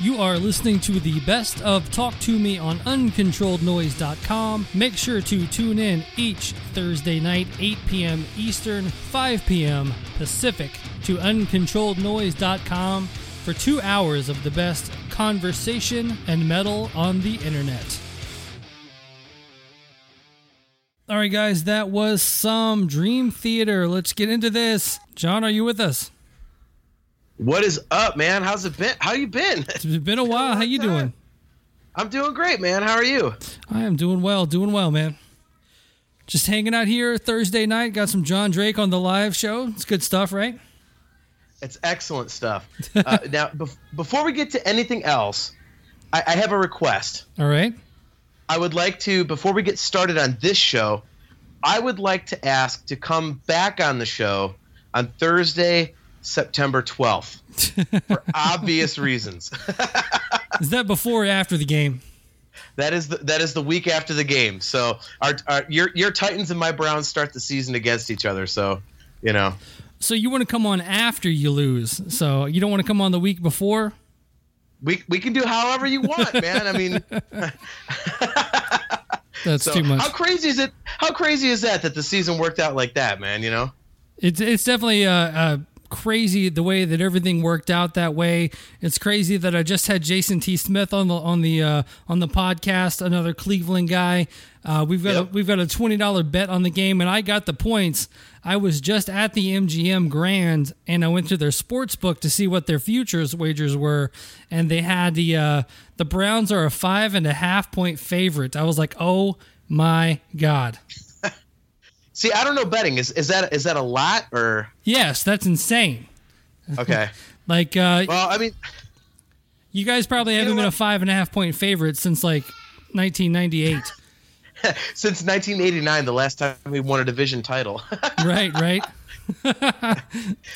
You are listening to the best of Talk to Me on uncontrollednoise.com. Make sure to tune in each Thursday night, 8 p.m. Eastern, 5 p.m. Pacific, to uncontrollednoise.com for two hours of the best conversation and metal on the internet. All right, guys, that was some Dream Theater. Let's get into this. John, are you with us? What is up, man? How's it been? How you been? It's been a while. How you doing? I'm doing great, man. How are you? I am doing well, doing well, man. Just hanging out here Thursday night. Got some John Drake on the live show. It's good stuff, right? It's excellent stuff. uh, now, bef- before we get to anything else, I-, I have a request. All right. I would like to, before we get started on this show, I would like to ask to come back on the show on Thursday, September 12th for obvious reasons. Is that before or after the game? That is the that is the week after the game. So our, our your your Titans and my Browns start the season against each other. So you know. So you want to come on after you lose. So you don't want to come on the week before. We we can do however you want, man. I mean. That's so too much. How crazy is it? How crazy is that that the season worked out like that, man? You know. It's it's definitely a, a crazy the way that everything worked out that way. It's crazy that I just had Jason T. Smith on the on the uh, on the podcast, another Cleveland guy. Uh, we've got yep. a, we've got a twenty dollar bet on the game, and I got the points. I was just at the MGM Grand, and I went to their sports book to see what their futures wagers were, and they had the uh, the Browns are a five and a half point favorite. I was like, oh my god. See, I don't know betting. Is is that is that a lot or? Yes, that's insane. Okay. like, uh, well, I mean, you guys probably haven't been a five and a half point favorite since like 1998. since 1989, the last time we won a division title. right, right.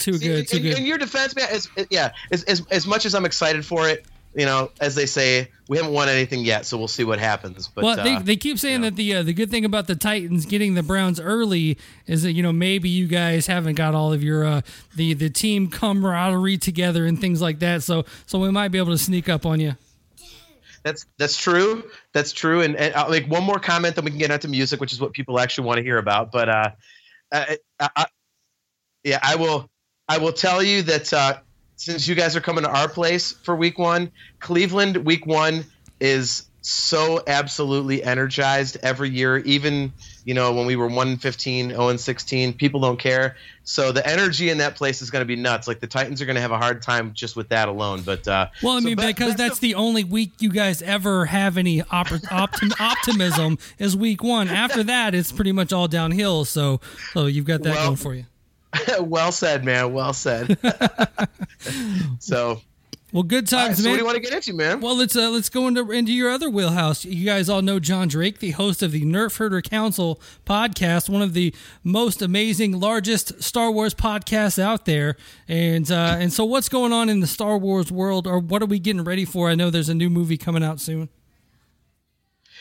too See, good, too in, good. In your defense, man, as, yeah, as, as, as much as I'm excited for it, you know, as they say, we haven't won anything yet, so we'll see what happens. But well, they, uh, they keep saying you know. that the uh, the good thing about the Titans getting the Browns early is that you know maybe you guys haven't got all of your uh, the the team camaraderie together and things like that. So so we might be able to sneak up on you. That's that's true. That's true. And, and uh, like one more comment, then we can get into music, which is what people actually want to hear about. But uh, I, I, yeah, I will. I will tell you that uh, since you guys are coming to our place for week one, Cleveland week one is so absolutely energized every year. Even you know when we were 115, 0 and 16, people don't care. So the energy in that place is going to be nuts. Like the Titans are going to have a hard time just with that alone. But uh, well, I mean, so because that's the only week you guys ever have any op- optim- optimism is week one. After that, it's pretty much all downhill. So so you've got that well, going for you. well said, man. Well said. so, well, good times, right, so man. What do you want to get into, man? Well, let's uh, let's go into into your other wheelhouse. You guys all know John Drake, the host of the Nerf Herder Council podcast, one of the most amazing, largest Star Wars podcasts out there. And uh, and so, what's going on in the Star Wars world, or what are we getting ready for? I know there's a new movie coming out soon.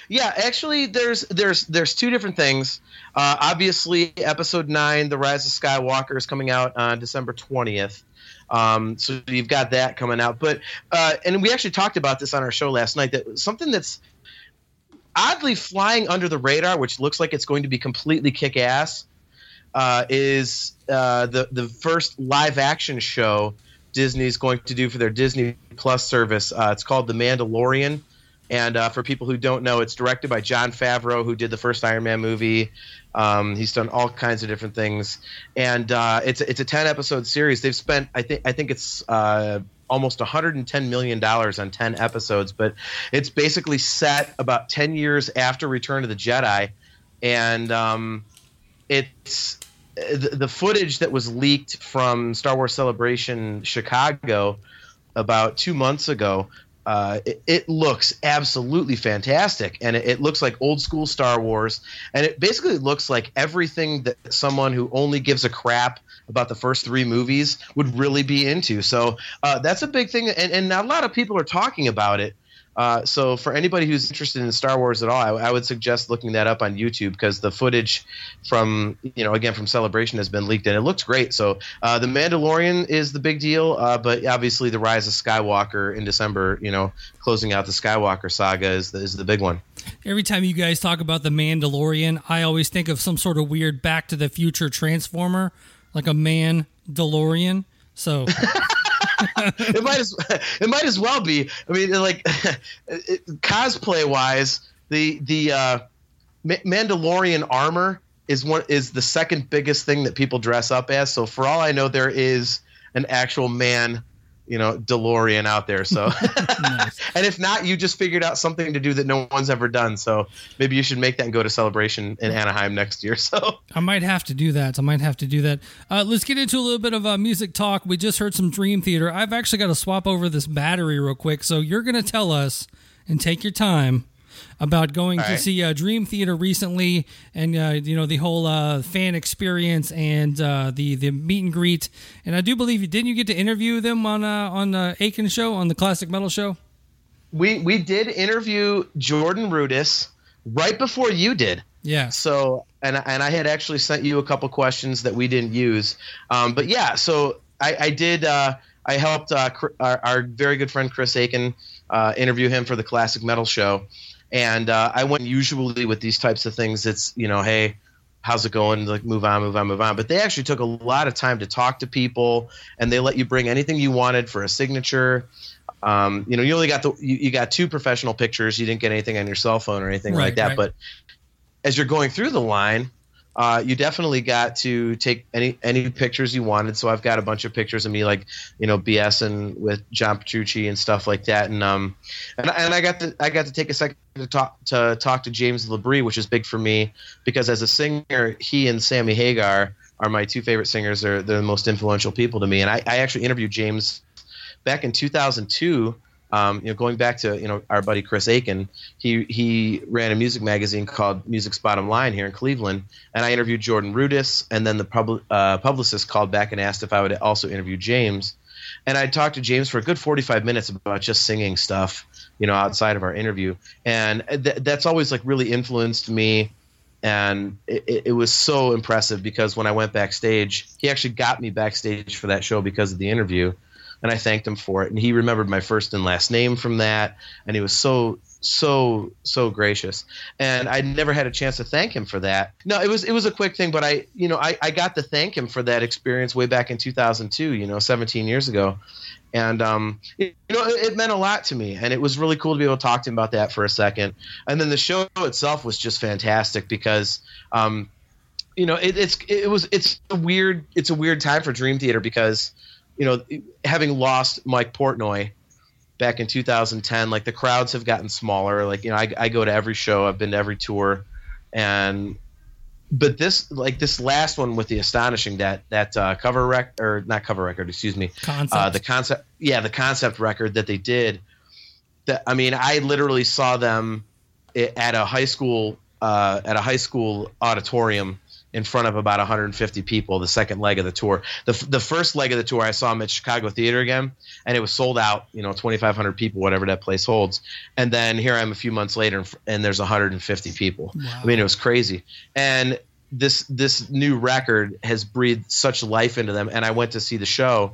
Yeah, actually, there's there's there's two different things. Uh, obviously, Episode Nine, The Rise of Skywalker, is coming out on December twentieth. Um, so you've got that coming out. But uh, and we actually talked about this on our show last night. That something that's oddly flying under the radar, which looks like it's going to be completely kick ass, uh, is uh, the the first live action show Disney's going to do for their Disney Plus service. Uh, it's called The Mandalorian. And uh, for people who don't know, it's directed by Jon Favreau, who did the first Iron Man movie. Um, he's done all kinds of different things, and uh, it's it's a ten episode series. They've spent I think I think it's uh, almost 110 million dollars on 10 episodes, but it's basically set about 10 years after Return of the Jedi, and um, it's the footage that was leaked from Star Wars Celebration Chicago about two months ago uh, it, it, looks absolutely fantastic, and it, it, looks like old school Star Wars, and it basically looks like everything that someone who only gives a crap about the first three movies would really be into. So uh, that's a big thing, and, and a lot of people are talking about it. Uh, so for anybody who's interested in Star Wars at all, I, I would suggest looking that up on YouTube because the footage from you know again from Celebration has been leaked and it looks great. So uh, the Mandalorian is the big deal, uh, but obviously the Rise of Skywalker in December, you know, closing out the Skywalker saga is the, is the big one. Every time you guys talk about the Mandalorian, I always think of some sort of weird Back to the Future transformer, like a man DeLorean. So it might as it might as well be. I mean, like cosplay wise, the the uh, Mandalorian armor is one is the second biggest thing that people dress up as. So for all I know, there is an actual man you know DeLorean out there. So, nice. and if not, you just figured out something to do that no one's ever done. So maybe you should make that and go to Celebration in Anaheim next year. So I might have to do that. I might have to do that. Uh, let's get into a little bit of uh, music talk. We just heard some Dream Theater. I've actually got to swap over this battery real quick. So you're going to tell us and take your time about going All to right. see uh, Dream Theater recently, and uh, you know the whole uh, fan experience and uh, the the meet and greet. And I do believe you didn't you get to interview them on uh, on the Akin show on the Classic Metal show. We we did interview Jordan Rudess right before you did. Yeah. So and and I had actually sent you a couple questions that we didn't use, um, but yeah. So I, I did. Uh, I helped our, our, very good friend Chris Akin interview him for the Classic Metal show and uh, I went usually with these types of things. It's you know, hey, how's it going? Like move on, move on, move on. But they actually took a lot of time to talk to people, and they let you bring anything you wanted for a signature. Um, you know, you only got the you, you, got two professional pictures. You didn't get anything on your cell phone or anything right, like that. Right. But as you're going through the line, uh, you definitely got to take any any pictures you wanted. So I've got a bunch of pictures of me, like you know, BSing with John Petrucci and stuff like that. And um, and, and I got to I got to take a second to talk to talk to James LaBrie, which is big for me because as a singer, he and Sammy Hagar are my two favorite singers. They're they're the most influential people to me. And I, I actually interviewed James back in 2002 um, you know, going back to you know our buddy Chris Akin, he he ran a music magazine called Music's Bottom Line here in Cleveland, and I interviewed Jordan Rudess, and then the pub, uh, publicist called back and asked if I would also interview James, and I talked to James for a good forty five minutes about just singing stuff, you know, outside of our interview, and th- that's always like really influenced me. And it, it was so impressive because when I went backstage, he actually got me backstage for that show because of the interview and I thanked him for it. And he remembered my first and last name from that, and he was so so so gracious. And i never had a chance to thank him for that. No it was it was a quick thing but i you know i, I got to thank him for that experience way back in 2002 you know 17 years ago. And um, it, you know it, it, meant a lot to me and it was really cool to be able to talk to him about that for a second. And then the show itself was just fantastic because um, you know it, it's it was it's a weird it's a weird time for dream theater because you know, having lost Mike Portnoy back in 2010, like the crowds have gotten smaller. Like, you know, I, I go to every show, I've been to every tour, and but this like this last one with the astonishing that that uh, cover record or not cover record, excuse me, concept. Uh, the concept, yeah, the concept record that they did. That I mean, I literally saw them at a high school uh, at a high school auditorium in front of about 150 people the second leg of the tour. The, the first leg of the tour, I saw him at Chicago Theater again, and it was sold out, you know, 2,500 people, whatever that place holds. And then here I am a few months later, and there's 150 people. Wow. I mean, it was crazy. And this this new record has breathed such life into them. And I went to see the show,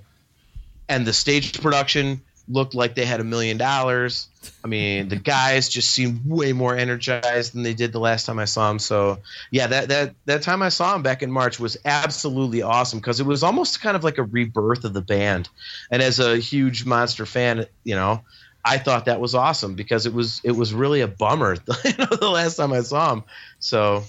and the stage production looked like they had a million dollars. I mean, the guys just seemed way more energized than they did the last time I saw them. So, yeah, that that that time I saw them back in March was absolutely awesome because it was almost kind of like a rebirth of the band. And as a huge Monster fan, you know, I thought that was awesome because it was it was really a bummer you know, the last time I saw them. So,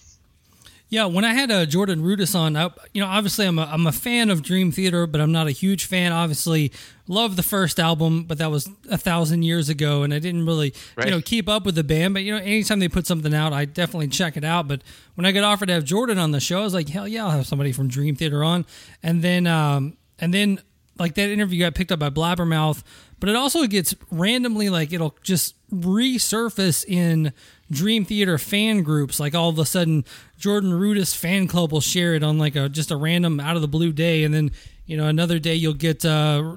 yeah, when I had uh, Jordan Rudess on, I, you know, obviously I'm a, I'm a fan of Dream Theater, but I'm not a huge fan. Obviously, love the first album, but that was a thousand years ago, and I didn't really, right. you know, keep up with the band. But you know, anytime they put something out, I definitely check it out. But when I got offered to have Jordan on the show, I was like, hell yeah, I'll have somebody from Dream Theater on. And then, um, and then like that interview got picked up by Blabbermouth, but it also gets randomly like it'll just resurface in Dream Theater fan groups. Like all of a sudden, Jordan Rudess fan club will share it on like a just a random out of the blue day, and then you know another day you'll get uh,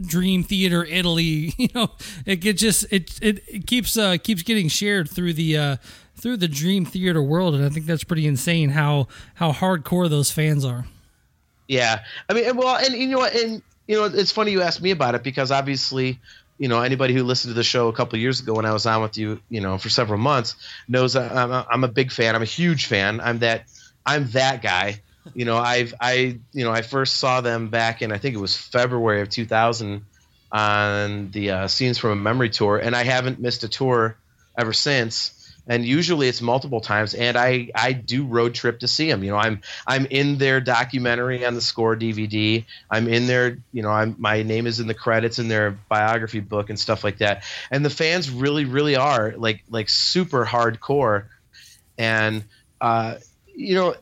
Dream Theater Italy. You know, it, it just it it, it keeps uh, keeps getting shared through the uh, through the Dream Theater world, and I think that's pretty insane how how hardcore those fans are. Yeah, I mean, well, and you know, and you know, it's funny you asked me about it because obviously, you know, anybody who listened to the show a couple years ago when I was on with you, you know, for several months knows I'm a, I'm a big fan. I'm a huge fan. I'm that I'm that guy. You know, I've I you know I first saw them back in I think it was February of 2000 on the uh, Scenes from a Memory tour, and I haven't missed a tour ever since and usually it's multiple times and i i do road trip to see them you know i'm i'm in their documentary on the score dvd i'm in their you know i'm my name is in the credits in their biography book and stuff like that. And the fans really really are like like super hardcore. And uh you know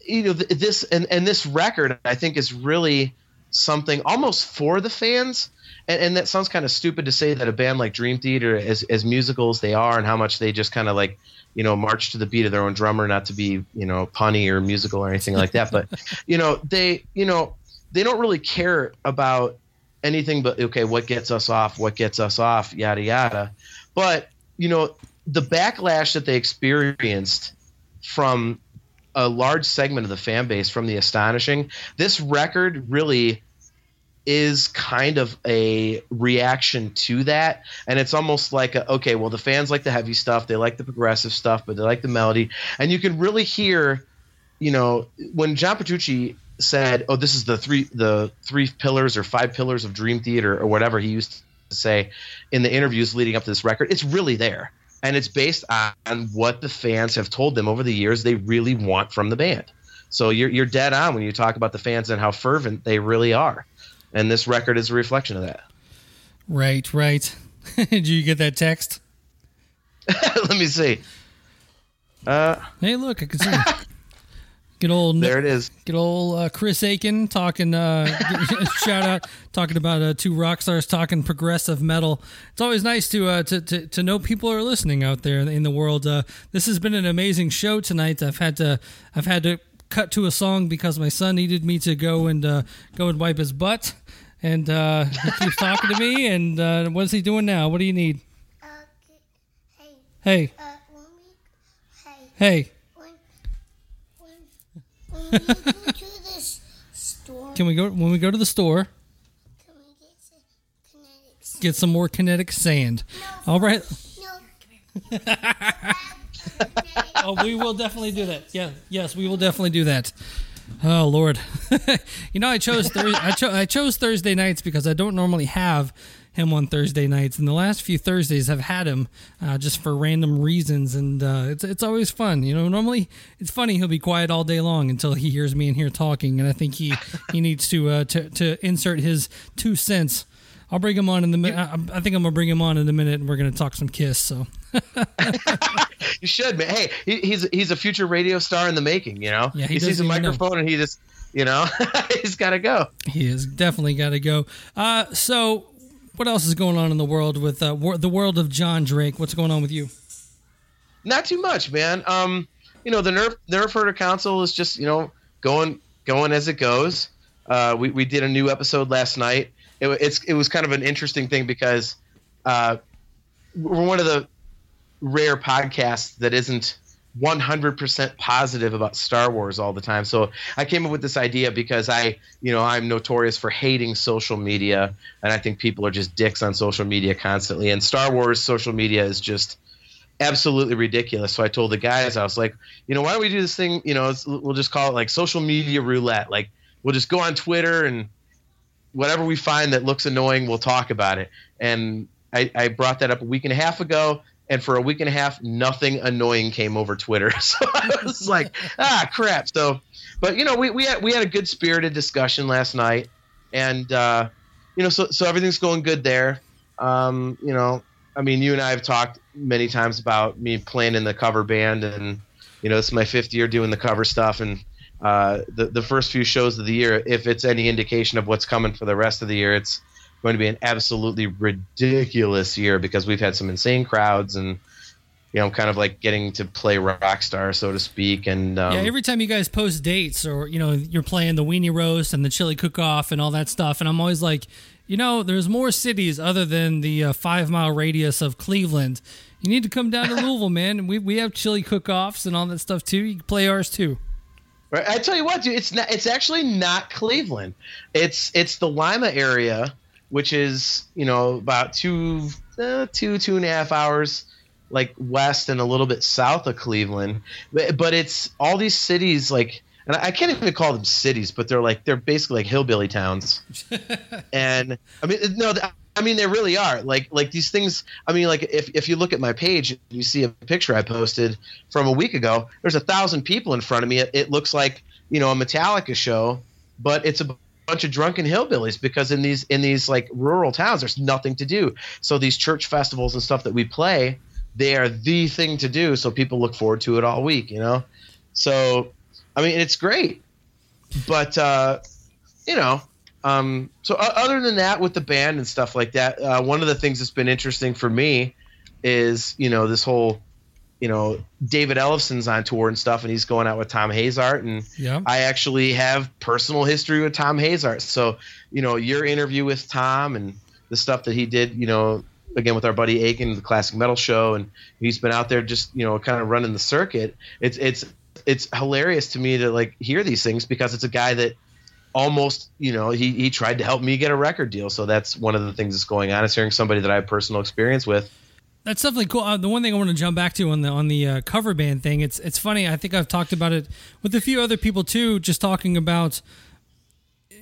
you know this and and this record i think is really something almost for the fans and, and that sounds kind of stupid to say that a band like Dream Theater, as as musical as they are, and how much they just kind of like you know march to the beat of their own drummer, not to be you know punny or musical or anything like that, but you know they you know they don't really care about anything but okay, what gets us off, what gets us off, yada yada. But you know the backlash that they experienced from a large segment of the fan base from the astonishing. This record really is kind of a reaction to that. And it's almost like a, okay well the fans like the heavy stuff. They like the progressive stuff but they like the melody. And you can really hear you know when john petrucci said oh this is the three the three pillars or five pillars of dream theater or whatever he used to say in the interviews leading up to this record it's really there and it's based on what the fans have told them over the years they really want from the band so you're, you're dead on when you talk about the fans and how fervent they really are and this record is a reflection of that. Right, right. Did you get that text? Let me see. Uh, hey, look, I can see. Get old. There it is. Get old uh, Chris Akin talking. Uh, shout out talking about uh, two rock stars talking progressive metal. It's always nice to uh, to, to, to know people are listening out there in the world. Uh, this has been an amazing show tonight. I've had to I've had to cut to a song because my son needed me to go and uh, go and wipe his butt, and uh, he keeps talking to me. And uh, what's he doing now? What do you need? hey. Hey. hey. Can we go when we go to the store? Get, get some more kinetic sand. No, All right. No. oh, we will definitely do that. Yeah, yes, we will definitely do that. Oh Lord, you know I chose thir- I, cho- I chose Thursday nights because I don't normally have him on Thursday nights, and the last few Thursdays I've had him uh, just for random reasons, and uh, it's it's always fun. You know, normally it's funny he'll be quiet all day long until he hears me in here talking, and I think he he needs to uh, to to insert his two cents. I'll bring him on in the minute. I, I think I'm gonna bring him on in a minute, and we're gonna talk some Kiss. So you should, man. Hey, he, he's he's a future radio star in the making. You know, yeah, he, he sees a microphone know. and he just, you know, he's got to go. He has definitely got to go. Uh, so, what else is going on in the world with uh, wor- the world of John Drake? What's going on with you? Not too much, man. Um, you know, the Nerf Nerf Herder Council is just you know going going as it goes. Uh, we we did a new episode last night. It, it's it was kind of an interesting thing because uh, we're one of the rare podcasts that isn't 100% positive about Star Wars all the time. So I came up with this idea because I, you know, I'm notorious for hating social media and I think people are just dicks on social media constantly and Star Wars social media is just absolutely ridiculous. So I told the guys I was like, you know, why don't we do this thing, you know, we'll just call it like social media roulette. Like we'll just go on Twitter and whatever we find that looks annoying, we'll talk about it. And I, I brought that up a week and a half ago and for a week and a half, nothing annoying came over Twitter. So I was like, ah, crap. So, but you know, we, we had we had a good spirited discussion last night, and uh, you know, so so everything's going good there. Um, you know, I mean, you and I have talked many times about me playing in the cover band, and you know, it's my fifth year doing the cover stuff, and uh, the the first few shows of the year, if it's any indication of what's coming for the rest of the year, it's going to be an absolutely ridiculous year because we've had some insane crowds and you know, kind of like getting to play Rockstar, so to speak. And um, yeah, every time you guys post dates or you know you're playing the weenie roast and the chili cook off and all that stuff, and I'm always like, you know, there's more cities other than the uh, five mile radius of Cleveland. You need to come down to Louisville, man. We we have chili cook-offs and all that stuff too. You can play ours too. Right. I tell you what, dude, it's not. It's actually not Cleveland. It's it's the Lima area, which is you know about two uh, two two and a half hours like west and a little bit south of Cleveland. But, but it's all these cities like and I can't even call them cities, but they're like they're basically like hillbilly towns. and I mean, no, I mean they really are. Like like these things. I mean, like if if you look at my page, and you see a picture I posted from a week ago. There's a thousand people in front of me. It, it looks like you know a Metallica show, but it's a bunch of drunken hillbillies because in these in these like rural towns, there's nothing to do. So these church festivals and stuff that we play, they are the thing to do. So people look forward to it all week. You know, so I mean, it's great, but uh, you know, um, so other than that, with the band and stuff like that, uh, one of the things that's been interesting for me is you know this whole you know David Ellefson's on tour and stuff, and he's going out with Tom Hazaert, and yeah. I actually have personal history with Tom Hazaert. So you know your interview with Tom and the stuff that he did, you know, again with our buddy Akin, the classic metal show, and he's been out there just you know kind of running the circuit. It's it's it's hilarious to me to like hear these things because it's a guy that almost you know he, he tried to help me get a record deal so that's one of the things that's going on is hearing somebody that i have personal experience with that's definitely cool. Uh, the one thing I want to jump back to on the on the uh, cover band thing, it's it's funny. I think I've talked about it with a few other people too. Just talking about,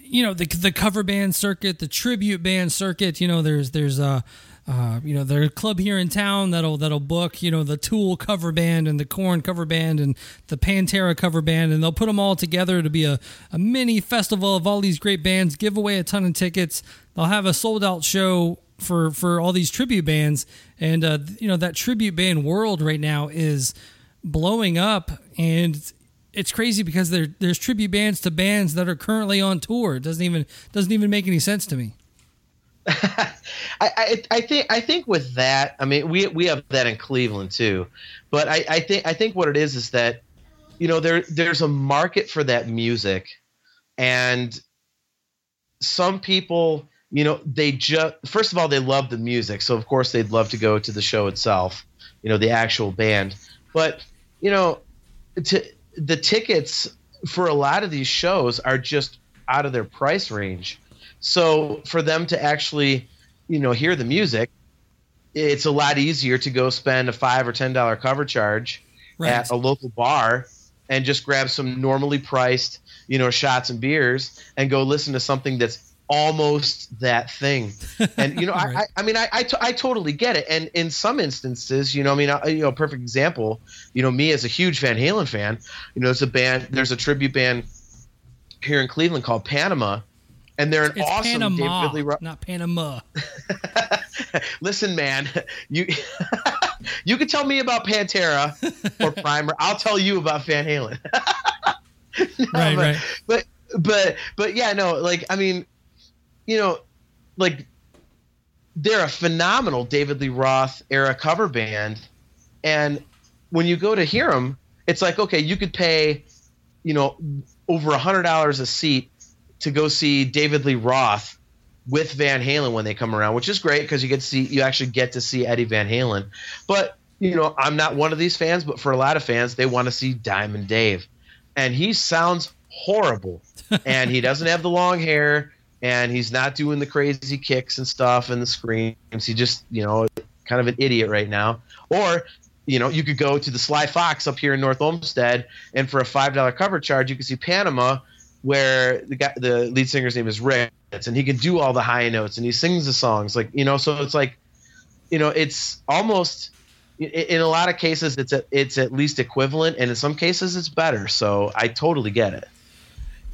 you know, the the cover band circuit, the tribute band circuit. You know, there's there's uh, uh, you know, there's a club here in town that'll that'll book, you know, the Tool cover band and the Korn cover band and the Pantera cover band, and they'll put them all together to be a, a mini festival of all these great bands. Give away a ton of tickets. They'll have a sold out show for for all these tribute bands, and uh, you know that tribute band world right now is blowing up, and it's crazy because there there's tribute bands to bands that are currently on tour. It doesn't even doesn't even make any sense to me. I, I, I think I think with that, I mean, we we have that in Cleveland too, but I, I think I think what it is is that, you know, there there's a market for that music, and some people, you know, they just first of all they love the music, so of course they'd love to go to the show itself, you know, the actual band, but you know, to the tickets for a lot of these shows are just out of their price range so for them to actually, you know, hear the music, it's a lot easier to go spend a five or ten dollar cover charge right. at a local bar and just grab some normally priced, you know, shots and beers and go listen to something that's almost that thing. And you know, right. I, I, mean, I, I, t- I totally get it. And in some instances, you know, I mean, I, you know, perfect example, you know, me as a huge Van Halen fan, you know, it's a band. There's a tribute band here in Cleveland called Panama and they're an it's awesome Panama, David Lee Roth. not Panama. Listen, man, you you can tell me about Pantera or Primer. I'll tell you about Van Halen. no, right, but, right. But but but yeah, no, like I mean, you know, like they're a phenomenal David Lee Roth era cover band, and when you go to hear them, it's like okay, you could pay, you know, over a hundred dollars a seat to go see David Lee Roth with Van Halen when they come around, which is great because you get to see you actually get to see Eddie Van Halen. But you know, I'm not one of these fans, but for a lot of fans, they want to see Diamond Dave, and he sounds horrible, and he doesn't have the long hair, and he's not doing the crazy kicks and stuff and the screams. He just you know kind of an idiot right now. Or you know, you could go to the Sly Fox up here in North Olmsted, and for a five dollar cover charge, you could see Panama where the guy, the lead singer's name is Rick, and he can do all the high notes and he sings the songs like you know. So it's like, you know, it's almost in a lot of cases it's a, it's at least equivalent, and in some cases it's better. So I totally get it.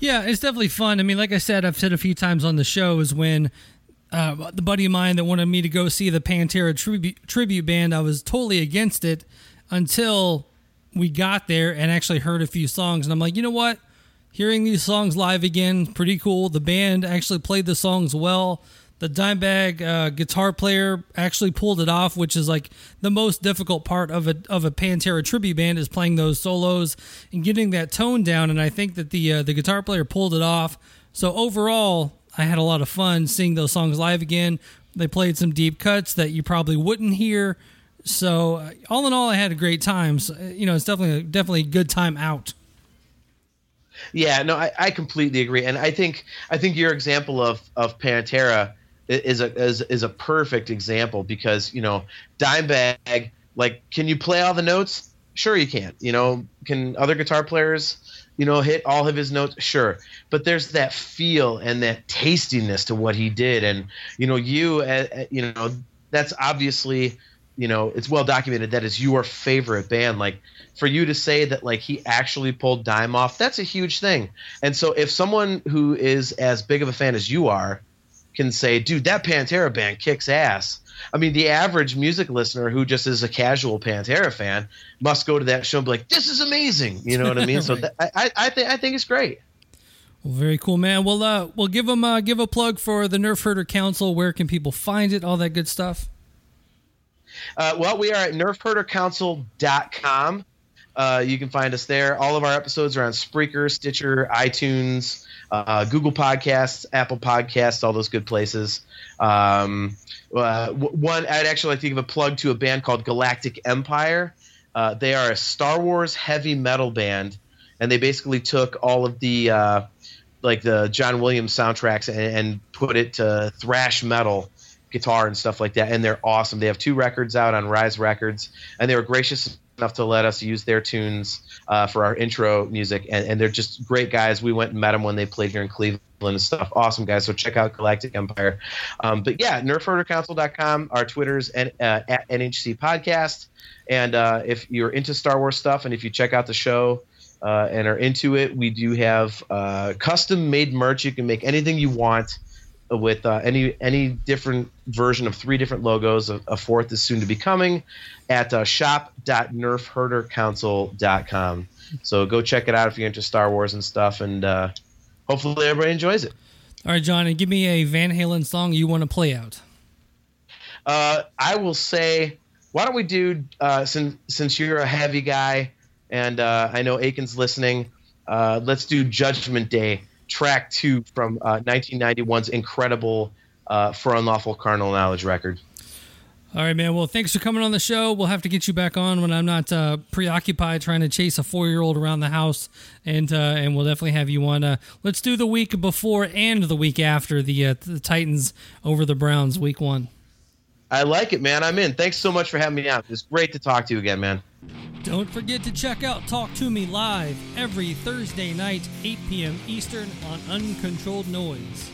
Yeah, it's definitely fun. I mean, like I said, I've said a few times on the show is when uh, the buddy of mine that wanted me to go see the Pantera tribute, tribute band, I was totally against it until we got there and actually heard a few songs, and I'm like, you know what? hearing these songs live again, pretty cool. The band actually played the songs well. The Dimebag uh, guitar player actually pulled it off, which is like the most difficult part of a of a Pantera tribute band is playing those solos and getting that tone down. And I think that the uh, the guitar player pulled it off. So overall, I had a lot of fun seeing those songs live again. They played some deep cuts that you probably wouldn't hear. So uh, all in all, I had a great time. So, uh, you know, it's definitely definitely a good time out. Yeah, no, I, I completely agree, and I think I think your example of of Pantera is a is, is a perfect example because you know Dimebag, like, can you play all the notes? Sure, you can. You know, can other guitar players, you know, hit all of his notes? Sure, but there's that feel and that tastiness to what he did, and you know, you, uh, you know, that's obviously you know it's well documented that is your favorite band like for you to say that like he actually pulled dime off that's a huge thing and so if someone who is as big of a fan as you are can say dude that pantera band kicks ass i mean the average music listener who just is a casual pantera fan must go to that show and be like this is amazing you know what i mean right. so th- i i think i think it's great well, very cool, man. Well, uh, we'll give them uh, give a plug for the Nerf Herder Council. Where can people find it? All that good stuff. Uh, well, we are at nerfherdercouncil.com. Uh, you can find us there. All of our episodes are on Spreaker, Stitcher, iTunes, uh, Google Podcasts, Apple Podcasts, all those good places. Um, uh, one, I'd actually like to give a plug to a band called Galactic Empire. Uh, they are a Star Wars heavy metal band, and they basically took all of the uh, like the John Williams soundtracks and, and put it to thrash metal guitar and stuff like that, and they're awesome. They have two records out on Rise Records, and they were gracious enough to let us use their tunes uh, for our intro music, and, and, they're just great guys. We went and met them when they played here in Cleveland and stuff. Awesome guys. So check out Galactic Empire. Um, but yeah, nerfherdercouncil.com, our Twitter's and, uh, at NHC Podcast. And uh, if you're into Star Wars stuff, and if you check out the show, uh, and are into it, we do have uh, custom made merch. You can make anything you want with uh, any any different version of three different logos. A, a fourth is soon to be coming at uh, shop.nerfherdercouncil.com. So go check it out if you're into Star Wars and stuff, and uh, hopefully everybody enjoys it. All right, John, and give me a Van Halen song you want to play out. Uh, I will say, why don't we do uh, since since you're a heavy guy, and uh, I know Akin's listening. Uh, let's do Judgment Day track two from uh, 1991's incredible uh, For Unlawful Carnal Knowledge record. All right, man. Well, thanks for coming on the show. We'll have to get you back on when I'm not uh, preoccupied trying to chase a four year old around the house, and uh, and we'll definitely have you on. Uh, let's do the week before and the week after the uh, the Titans over the Browns, week one. I like it, man. I'm in. Thanks so much for having me out. It's great to talk to you again, man. Don't forget to check out Talk to Me live every Thursday night, 8 p.m. Eastern on Uncontrolled Noise.